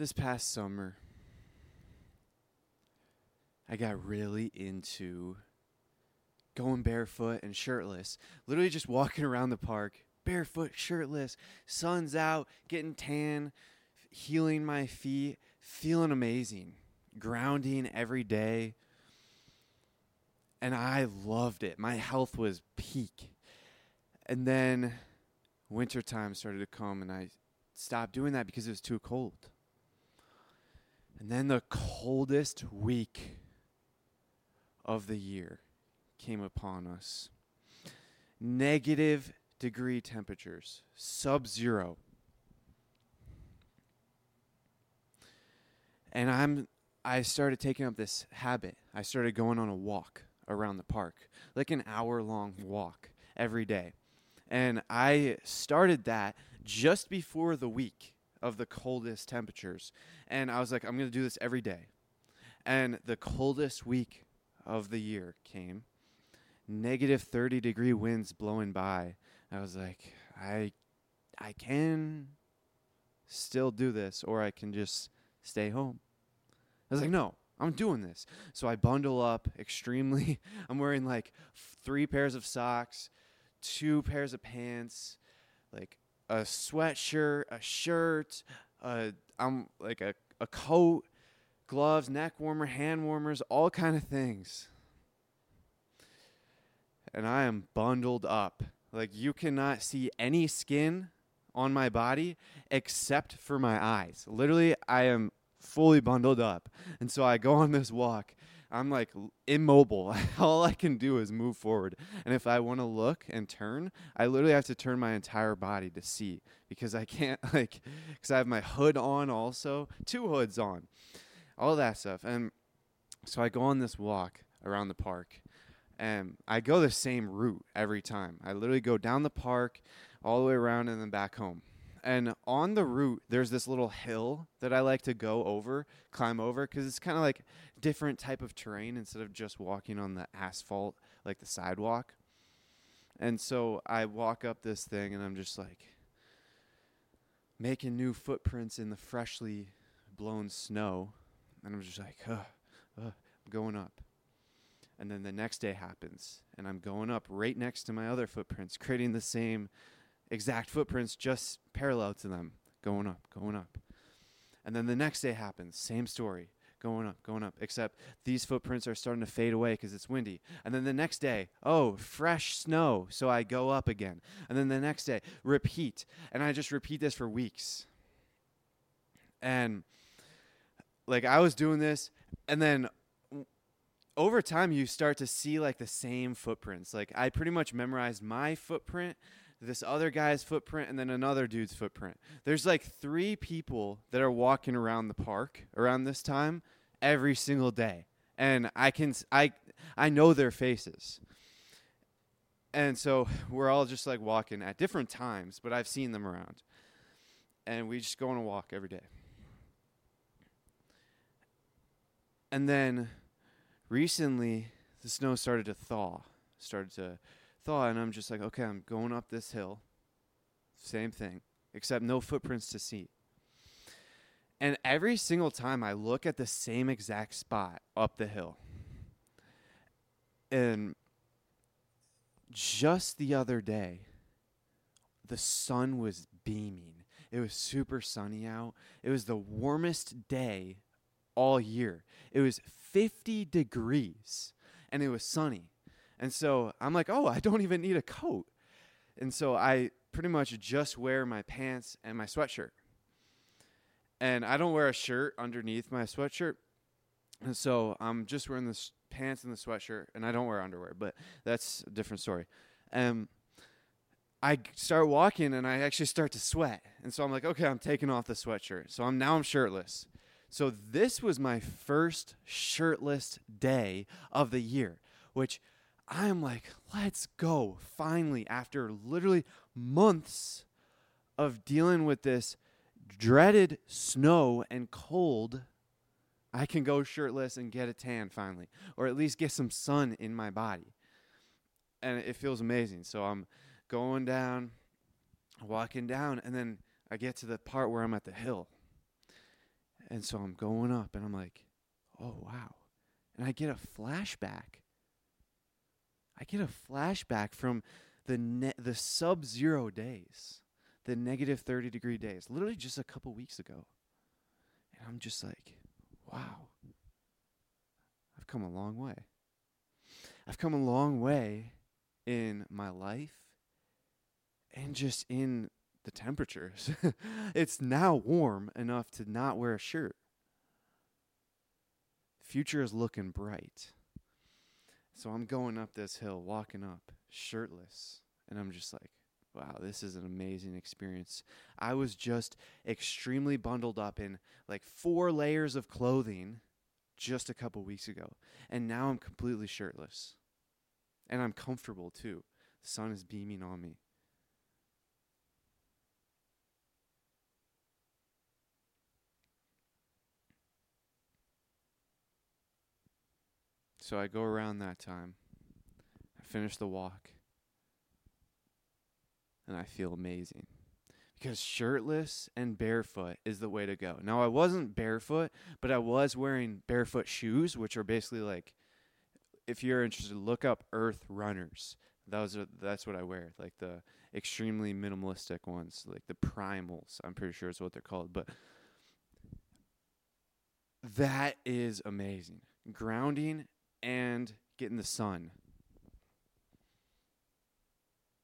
this past summer, I got really into going barefoot and shirtless, literally just walking around the park, barefoot, shirtless, sun's out, getting tan, healing my feet, feeling amazing, grounding every day. And I loved it. My health was peak. And then wintertime started to come, and I stopped doing that because it was too cold. And then the coldest week of the year came upon us. Negative degree temperatures, sub zero. And I'm I started taking up this habit. I started going on a walk around the park, like an hour long walk every day. And I started that just before the week of the coldest temperatures. And I was like, I'm going to do this every day. And the coldest week of the year came negative 30 degree winds blowing by. I was like, I I can still do this or I can just stay home. I was like, no, I'm doing this. So I bundle up extremely. I'm wearing like three pairs of socks, two pairs of pants, like a sweatshirt, a shirt, uh, I'm like a, a coat, gloves, neck warmer, hand warmers, all kind of things. And I am bundled up. Like you cannot see any skin on my body except for my eyes. Literally, I am fully bundled up. And so I go on this walk. I'm like immobile. All I can do is move forward. And if I want to look and turn, I literally have to turn my entire body to see because I can't, like, because I have my hood on also, two hoods on, all that stuff. And so I go on this walk around the park and I go the same route every time. I literally go down the park, all the way around, and then back home and on the route there's this little hill that I like to go over, climb over cuz it's kind of like different type of terrain instead of just walking on the asphalt like the sidewalk. And so I walk up this thing and I'm just like making new footprints in the freshly blown snow and I'm just like, uh, uh, I'm going up. And then the next day happens and I'm going up right next to my other footprints, creating the same exact footprints just parallel to them, going up, going up. And then the next day happens, same story, going up, going up, except these footprints are starting to fade away because it's windy. And then the next day, oh, fresh snow, so I go up again. And then the next day, repeat. And I just repeat this for weeks. And like I was doing this, and then over time you start to see like the same footprints. Like I pretty much memorized my footprint this other guy's footprint and then another dude's footprint. There's like three people that are walking around the park around this time every single day. And I can I I know their faces. And so we're all just like walking at different times, but I've seen them around. And we just go on a walk every day. And then recently the snow started to thaw, started to thought, and I'm just like, okay, I'm going up this hill. Same thing, except no footprints to see. And every single time I look at the same exact spot up the hill. And just the other day, the sun was beaming. It was super sunny out. It was the warmest day all year. It was 50 degrees and it was sunny. And so I'm like, oh, I don't even need a coat. And so I pretty much just wear my pants and my sweatshirt. And I don't wear a shirt underneath my sweatshirt. And so I'm just wearing the pants and the sweatshirt, and I don't wear underwear, but that's a different story. Um, I start walking and I actually start to sweat. And so I'm like, okay, I'm taking off the sweatshirt. So I'm now I'm shirtless. So this was my first shirtless day of the year, which I'm like, let's go. Finally, after literally months of dealing with this dreaded snow and cold, I can go shirtless and get a tan finally, or at least get some sun in my body. And it feels amazing. So I'm going down, walking down, and then I get to the part where I'm at the hill. And so I'm going up and I'm like, oh, wow. And I get a flashback. I get a flashback from the ne- the sub zero days, the negative 30 degree days, literally just a couple weeks ago. And I'm just like, wow, I've come a long way. I've come a long way in my life and just in the temperatures. it's now warm enough to not wear a shirt. Future is looking bright. So I'm going up this hill, walking up, shirtless, and I'm just like, wow, this is an amazing experience. I was just extremely bundled up in like four layers of clothing just a couple weeks ago, and now I'm completely shirtless. And I'm comfortable too. The sun is beaming on me. So I go around that time. I finish the walk. And I feel amazing. Because shirtless and barefoot is the way to go. Now, I wasn't barefoot, but I was wearing barefoot shoes, which are basically like, if you're interested, look up Earth Runners. Those are that's what I wear, like the extremely minimalistic ones, like the primals. I'm pretty sure is what they're called, but that is amazing. Grounding and get in the sun